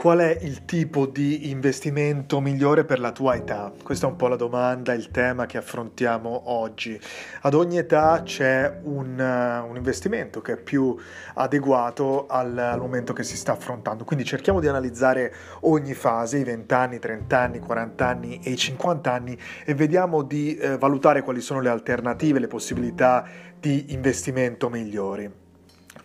Qual è il tipo di investimento migliore per la tua età? Questa è un po' la domanda, il tema che affrontiamo oggi. Ad ogni età c'è un, uh, un investimento che è più adeguato al, al, momento che si sta affrontando. Quindi cerchiamo di analizzare ogni fase, i 20 anni, 30 anni, 40 anni e i 50 anni e vediamo di eh, valutare quali sono le alternative, le possibilità di investimento migliori.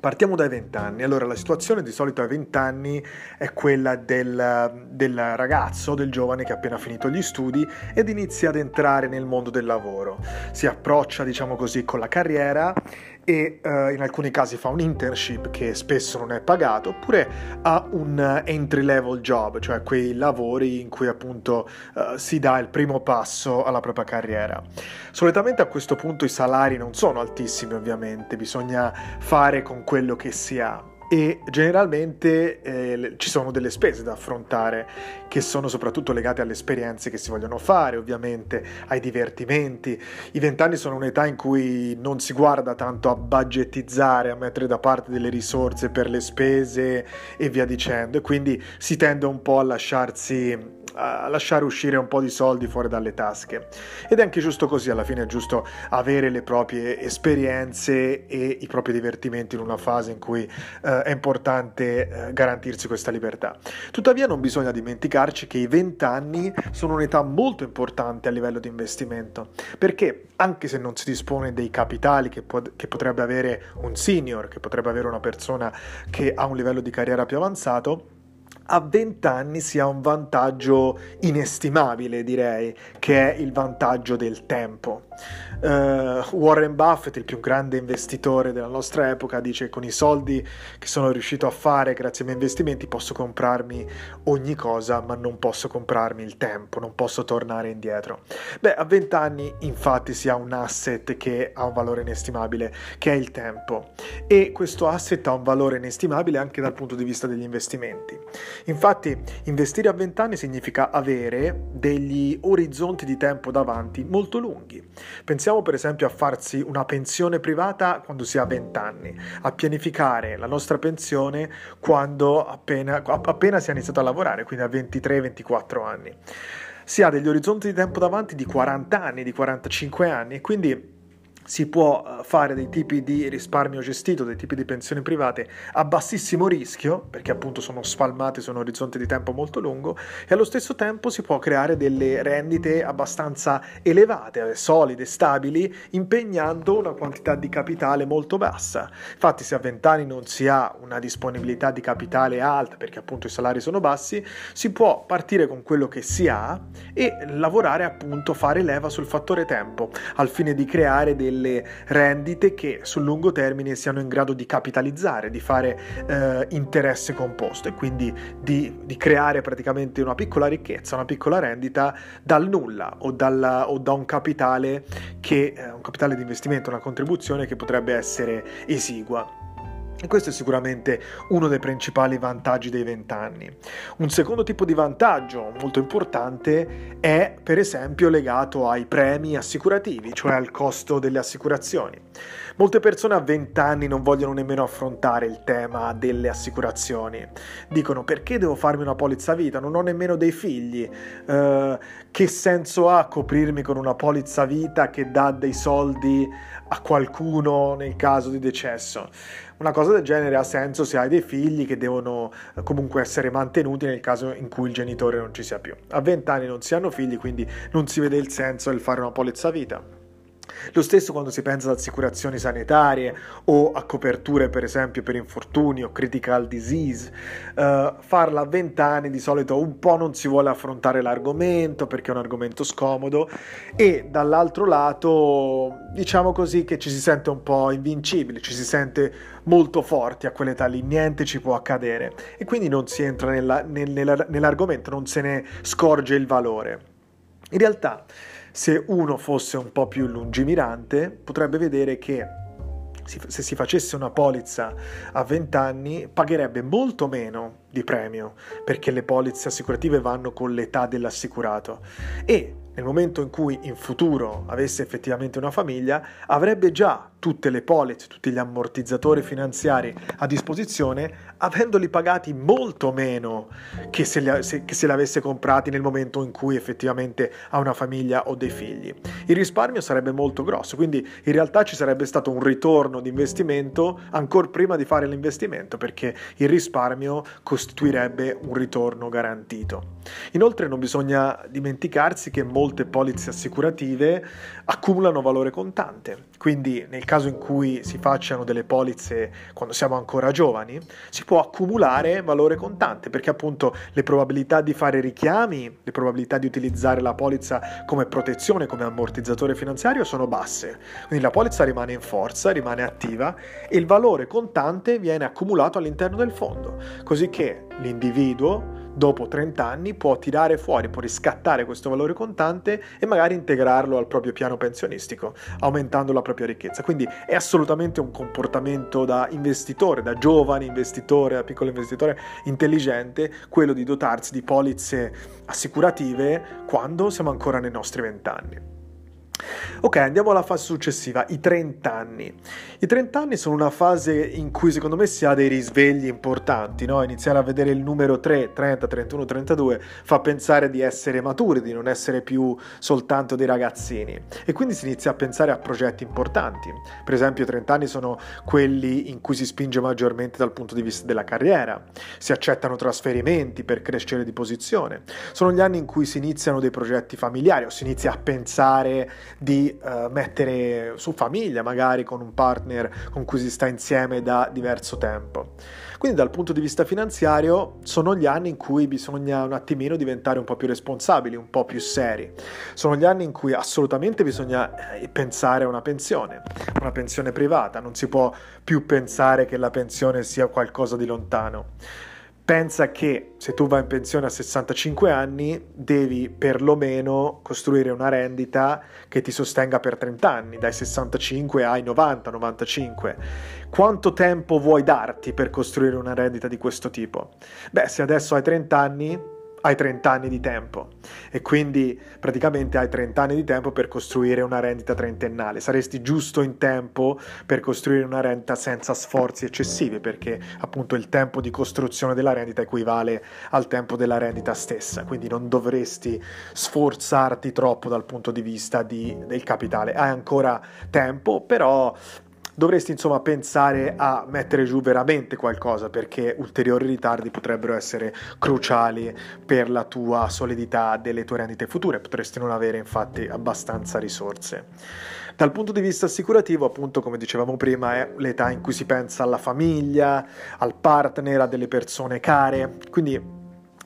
Partiamo dai 20 anni. Allora, la situazione di solito ai 20 anni è quella del, del, ragazzo, del giovane che ha appena finito gli studi ed inizia ad entrare nel mondo del lavoro. Si approccia, diciamo così, con la carriera e uh, in alcuni casi fa un internship che spesso non è pagato oppure ha un entry level job, cioè quei lavori in cui appunto uh, si dà il primo passo alla propria carriera. Solitamente a questo punto i salari non sono altissimi ovviamente, bisogna fare con quello che si ha e generalmente eh, ci sono delle spese da affrontare che sono soprattutto legate alle esperienze che si vogliono fare, ovviamente ai divertimenti. I vent'anni sono un'età in cui non si guarda tanto a budgetizzare, a mettere da parte delle risorse per le spese e via dicendo, e quindi si tende un po' a lasciarsi a lasciare uscire un po' di soldi fuori dalle tasche. Ed è anche giusto così, alla fine è giusto avere le proprie esperienze e i propri divertimenti in una fase in cui eh, è importante eh, garantirsi questa libertà. Tuttavia non bisogna dimenticarci che i 20 anni sono un'età molto importante a livello di investimento, perché anche se non si dispone dei capitali che, po- che potrebbe avere un senior, che potrebbe avere una persona che ha un livello di carriera più avanzato, a 20 anni si ha un vantaggio inestimabile, direi, che è il vantaggio del tempo. Uh, Warren Buffett, il più grande investitore della nostra epoca, dice con i soldi che sono riuscito a fare grazie ai miei investimenti posso comprarmi ogni cosa, ma non posso comprarmi il tempo, non posso tornare indietro. Beh, a 20 anni infatti si ha un asset che ha un valore inestimabile, che è il tempo. E questo asset ha un valore inestimabile anche dal punto di vista degli investimenti. Infatti, investire a 20 anni significa avere degli orizzonti di tempo davanti molto lunghi. Pensiamo per esempio a farsi una pensione privata quando si ha 20 anni, a pianificare la nostra pensione quando appena, appena si è iniziato a lavorare, quindi a 23-24 anni. Si ha degli orizzonti di tempo davanti di 40 anni, di 45 anni quindi si può eh, fare dei tipi di risparmio gestito, dei tipi di pensioni private a bassissimo rischio, perché appunto sono spalmate su un orizzonte di tempo molto lungo, e allo stesso tempo si può creare delle rendite abbastanza elevate, solide, stabili, impegnando una quantità di capitale molto bassa. Infatti se a 20 anni non si ha una disponibilità di capitale alta, perché appunto i salari sono bassi, si può partire con quello che si ha e lavorare appunto, fare leva sul fattore tempo, al fine di creare delle delle rendite che sul lungo termine siano in grado di capitalizzare, di fare eh, interesse composto e quindi di, di, creare praticamente una piccola ricchezza, una piccola rendita dal nulla o, dalla, o da un capitale che eh, un capitale di investimento, una contribuzione che potrebbe essere esigua. E questo è sicuramente uno dei principali vantaggi dei vent'anni. Un secondo tipo di vantaggio molto importante è per esempio legato ai premi assicurativi, cioè al costo delle assicurazioni. Molte persone a 20 anni non vogliono nemmeno affrontare il tema delle assicurazioni. Dicono perché devo farmi una polizza vita? Non ho nemmeno dei figli. Uh, che senso ha coprirmi con una polizza vita che dà dei soldi a qualcuno nel caso di decesso? Una cosa del genere ha senso se hai dei figli che devono eh, comunque essere mantenuti nel caso in cui il genitore non ci sia più. A 20 anni non si hanno figli, quindi non si vede il senso del fare una polizza vita. Lo stesso quando si pensa ad assicurazioni sanitarie o a coperture per esempio per infortuni o critical disease, uh, farla a 20 anni di solito un po' non si vuole affrontare l'argomento perché è un argomento scomodo e dall'altro lato diciamo così che ci si sente un po' invincibili, ci si sente molto forti a quell'età lì, niente ci può accadere e quindi non si entra nella, nella, nell'argomento, non se ne scorge il valore. In realtà se uno fosse un po' più lungimirante, potrebbe vedere che se si facesse una polizza a 20 anni pagherebbe molto meno di premio perché le polizze assicurative vanno con l'età dell'assicurato. E nel momento in cui in futuro avesse effettivamente una famiglia, avrebbe già tutte le polizze, tutti gli ammortizzatori finanziari a disposizione, avendoli pagati molto meno che se, li, se, che se li avesse comprati nel momento in cui effettivamente ha una famiglia o dei figli. Il risparmio sarebbe molto grosso, quindi in realtà ci sarebbe stato un ritorno di investimento ancora prima di fare l'investimento, perché il risparmio costituirebbe un ritorno garantito. Inoltre non bisogna dimenticarsi che molti molte polizze assicurative accumulano valore contante, quindi nel caso in cui si facciano delle polizze quando siamo ancora giovani, si può accumulare valore contante perché appunto le probabilità di fare richiami, le probabilità di utilizzare la polizza come protezione, come ammortizzatore finanziario sono basse. Quindi la polizza rimane in forza, rimane attiva e il valore contante viene accumulato all'interno del fondo, così che l'individuo dopo 30 anni può tirare fuori, può riscattare questo valore contante e magari integrarlo al proprio piano pensionistico, aumentando la propria ricchezza. Quindi è assolutamente un comportamento da investitore, da giovane investitore, da piccolo investitore intelligente, quello di dotarsi di polizze assicurative quando siamo ancora nei nostri 20 anni. Ok, andiamo alla fase successiva, i 30 anni. I 30 anni sono una fase in cui secondo me si ha dei risvegli importanti, no? Iniziare a vedere il numero 3, 30, 31, 32 fa pensare di essere maturi, di non essere più soltanto dei ragazzini e quindi si inizia a pensare a progetti importanti. Per esempio, i 30 anni sono quelli in cui si spinge maggiormente dal punto di vista della carriera, si accettano trasferimenti per crescere di posizione. Sono gli anni in cui si iniziano dei progetti familiari o si inizia a pensare di uh, mettere su famiglia, magari con un partner con cui si sta insieme da diverso tempo. Quindi dal punto di vista finanziario sono gli anni in cui bisogna un attimino diventare un po' più responsabili, un po' più seri. Sono gli anni in cui assolutamente bisogna eh, pensare a una pensione, una pensione privata, non si può più pensare che la pensione sia qualcosa di lontano pensa che se tu vai in pensione a 65 anni devi perlomeno costruire una rendita che ti sostenga per 30 anni, dai 65 ai 90-95. Quanto tempo vuoi darti per costruire una rendita di questo tipo? Beh, se adesso hai 30 anni, hai 30 anni di tempo e quindi praticamente hai 30 anni di tempo per costruire una rendita trentennale. Saresti giusto in tempo per costruire una rendita senza sforzi eccessivi perché appunto il tempo di costruzione della rendita equivale al tempo della rendita stessa, quindi non dovresti sforzarti troppo dal punto di vista di, del capitale. Hai ancora tempo, però dovresti insomma pensare a mettere giù veramente qualcosa perché ulteriori ritardi potrebbero essere cruciali per la tua solidità delle tue rendite future, potresti non avere infatti abbastanza risorse. Dal punto di vista assicurativo, appunto, come dicevamo prima, è l'età in cui si pensa alla famiglia, al partner, a delle persone care, quindi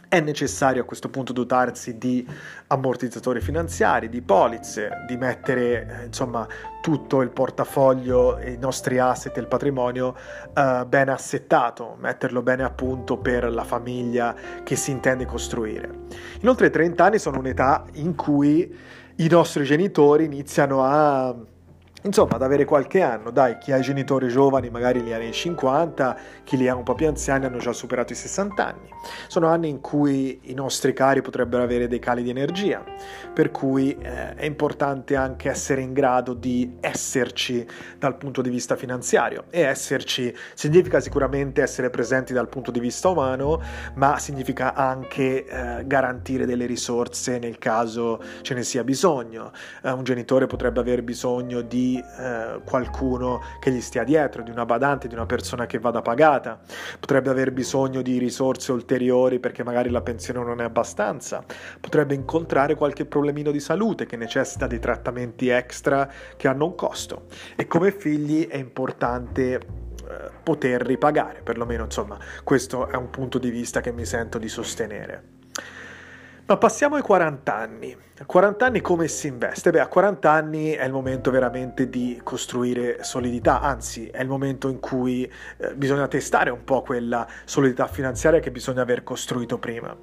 è necessario a questo punto dotarsi di ammortizzatori finanziari, di polizze, di mettere eh, insomma tutto il portafoglio, i nostri asset il patrimonio eh, ben assettato, metterlo bene a punto per la famiglia che si intende costruire. Inoltre i 30 anni sono un'età in cui i nostri genitori iniziano a Insomma, ad avere qualche anno, dai, chi ha i genitori giovani magari li ha nei 50, chi li ha un po' più anziani hanno già superato i 60 anni. Sono anni in cui i nostri cari potrebbero avere dei cali di energia, per cui eh, è importante anche essere in grado di esserci dal punto di vista finanziario. E esserci significa sicuramente essere presenti dal punto di vista umano, ma significa anche eh, garantire delle risorse nel caso ce ne sia bisogno. Eh, un genitore potrebbe aver bisogno di eh, qualcuno che gli stia dietro, di una badante, di una persona che vada pagata, potrebbe aver bisogno di risorse ulteriori perché magari la pensione non è abbastanza, potrebbe incontrare qualche problemino di salute che necessita di trattamenti extra che hanno un costo. E come figli è importante eh, poter ripagare, perlomeno insomma questo è un punto di vista che mi sento di sostenere. Ma passiamo ai 40 anni. A 40 anni come si investe? Beh, a 40 anni è il momento veramente di costruire solidità, anzi è il momento in cui eh, bisogna testare un po' quella solidità finanziaria che bisogna aver costruito prima.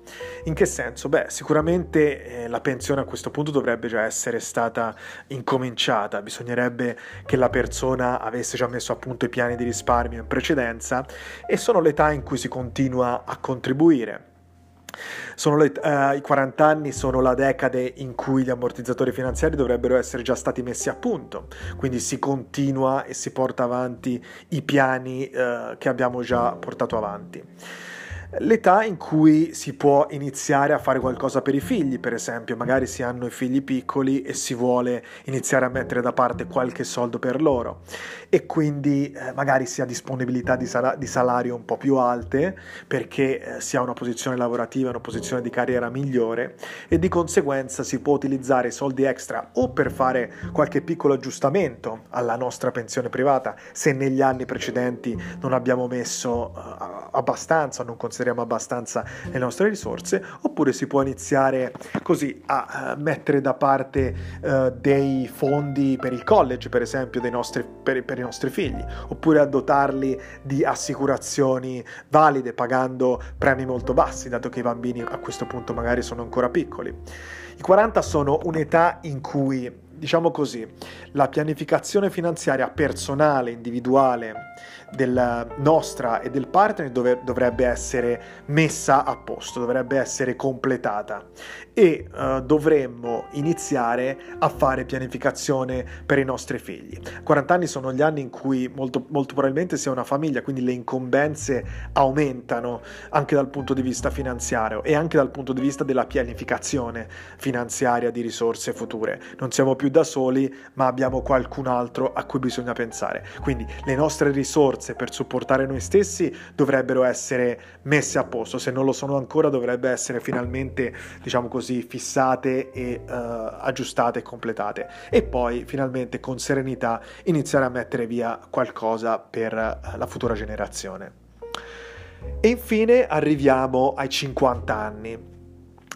In che senso? Beh, sicuramente eh, la pensione a questo punto dovrebbe già essere stata incominciata, bisognerebbe che la persona avesse già messo a punto i piani di risparmio in precedenza e sono l'età in cui si continua a contribuire. Le, uh, I 40 anni sono la decade in cui gli ammortizzatori finanziari dovrebbero essere già stati messi a punto, quindi si continua e si porta avanti i piani uh, che abbiamo già portato avanti l'età in cui si può iniziare a fare qualcosa per i figli, per esempio, magari si hanno i figli piccoli e si vuole iniziare a mettere da parte qualche soldo per loro. E quindi eh, magari si ha disponibilità di, sal- di, salario un po' più alte perché eh, si ha una posizione lavorativa, una posizione di carriera migliore e di conseguenza si può utilizzare soldi extra o per fare qualche piccolo aggiustamento alla nostra pensione privata se negli anni precedenti non abbiamo messo uh, abbastanza, non consideriamo consideriamo abbastanza le nostre risorse, oppure si può iniziare così a uh, mettere da parte uh, dei fondi per il college, per esempio, nostri, per, per, i nostri figli, oppure a dotarli di assicurazioni valide pagando premi molto bassi, dato che i bambini a questo punto magari sono ancora piccoli. I 40 sono un'età in cui diciamo così, la pianificazione finanziaria personale, individuale della nostra e del partner dove, dovrebbe essere messa a posto, dovrebbe essere completata e uh, dovremmo iniziare a fare pianificazione per i nostri figli. 40 anni sono gli anni in cui molto, molto probabilmente si ha una famiglia, quindi le incombenze aumentano anche dal punto di vista finanziario e anche dal punto di vista della pianificazione finanziaria di risorse future. Non siamo più da soli, ma abbiamo qualcun altro a cui bisogna pensare. Quindi le nostre risorse per supportare noi stessi dovrebbero essere messe a posto, se non lo sono ancora dovrebbe essere finalmente, diciamo così, fissate e uh, aggiustate e completate. E poi finalmente con serenità iniziare a mettere via qualcosa per uh, la futura generazione. E infine arriviamo ai 50 anni.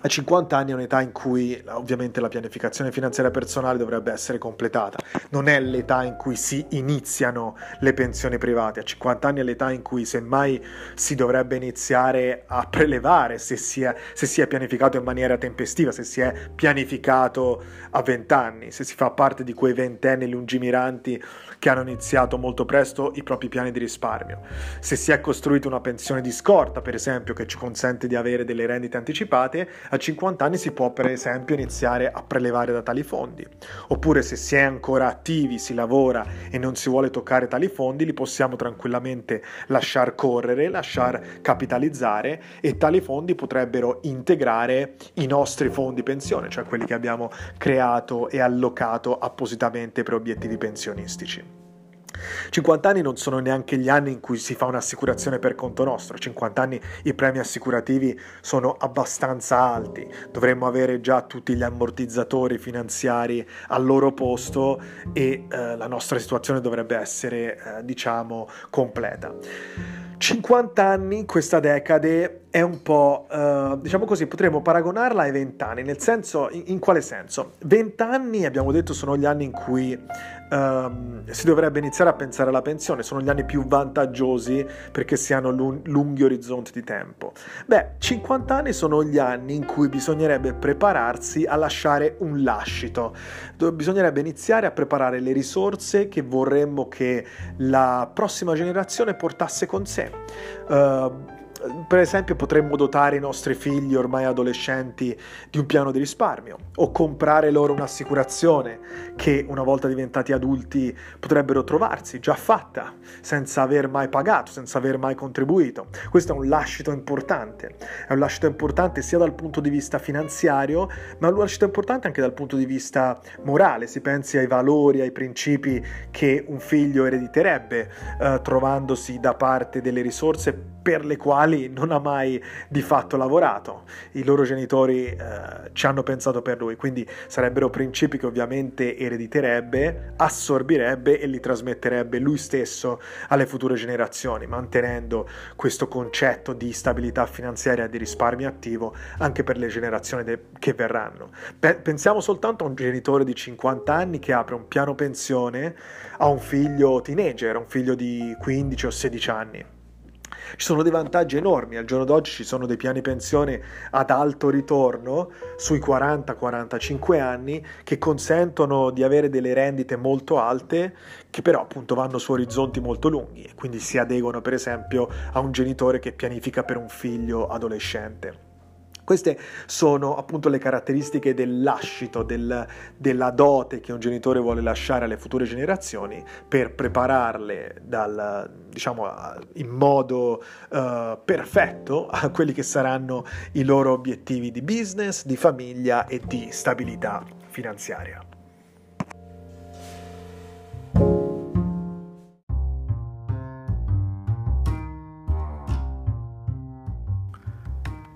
A 50 anni è un'età in cui ovviamente la pianificazione finanziaria personale dovrebbe essere completata, non è l'età in cui si iniziano le pensioni private, a 50 anni è l'età in cui semmai si dovrebbe iniziare a prelevare se si è, se si è pianificato in maniera tempestiva, se si è pianificato a 20 anni, se si fa parte di quei ventenni lungimiranti che hanno iniziato molto presto i propri piani di risparmio, se si è costruita una pensione di scorta per esempio che ci consente di avere delle rendite anticipate, a 50 anni si può per esempio iniziare a prelevare da tali fondi. Oppure se si è ancora attivi, si lavora e non si vuole toccare tali fondi, li possiamo tranquillamente lasciar correre, lasciar capitalizzare e tali fondi potrebbero integrare i nostri fondi pensione, cioè quelli che abbiamo creato e allocato appositamente per obiettivi pensionistici. 50 anni non sono neanche gli anni in cui si fa un'assicurazione per conto nostro, 50 anni i premi assicurativi sono abbastanza alti, dovremmo avere già tutti gli ammortizzatori finanziari al loro posto e eh, la nostra situazione dovrebbe essere eh, diciamo completa. 50 anni, questa decade, è un po', uh, diciamo così, potremmo paragonarla ai 20 anni, nel senso, in, in, quale senso? 20 anni, abbiamo detto, sono gli anni in cui uh, si dovrebbe iniziare a pensare alla pensione, sono gli anni più vantaggiosi perché si hanno lung- lunghi orizzonti di tempo. Beh, 50 anni sono gli anni in cui bisognerebbe prepararsi a lasciare un lascito, dove bisognerebbe iniziare a preparare le risorse che vorremmo che la prossima generazione portasse con sé. Uh, per esempio potremmo dotare i nostri figli ormai adolescenti di un piano di risparmio o comprare loro un'assicurazione che una volta diventati adulti potrebbero trovarsi già fatta senza aver mai pagato, senza aver mai contribuito. Questo è un lascito importante, è un lascito importante sia dal punto di vista finanziario, ma è un lascito importante anche dal punto di vista morale, si pensi ai valori, ai principi che un figlio erediterebbe eh, trovandosi da parte delle risorse per le quali non ha mai di fatto lavorato. I loro genitori eh, ci hanno pensato per lui, quindi sarebbero principi che ovviamente erediterebbe, assorbirebbe e li trasmetterebbe lui stesso alle future generazioni, mantenendo questo concetto di stabilità finanziaria e di risparmio attivo anche per le generazioni de- che verranno. Pe- pensiamo soltanto a un genitore di 50 anni che apre un piano pensione a un figlio teenager, un figlio di 15 o 16 anni ci sono dei vantaggi enormi, al giorno d'oggi ci sono dei piani pensione ad alto ritorno sui 40-45 anni che consentono di avere delle rendite molto alte che però appunto vanno su orizzonti molto lunghi e quindi si adeguano per esempio a un genitore che pianifica per un figlio adolescente. Queste sono appunto le caratteristiche del lascito, del, della dote che un genitore vuole lasciare alle future generazioni per prepararle dal, diciamo, in modo uh, perfetto a quelli che saranno i loro obiettivi di business, di famiglia e di stabilità finanziaria.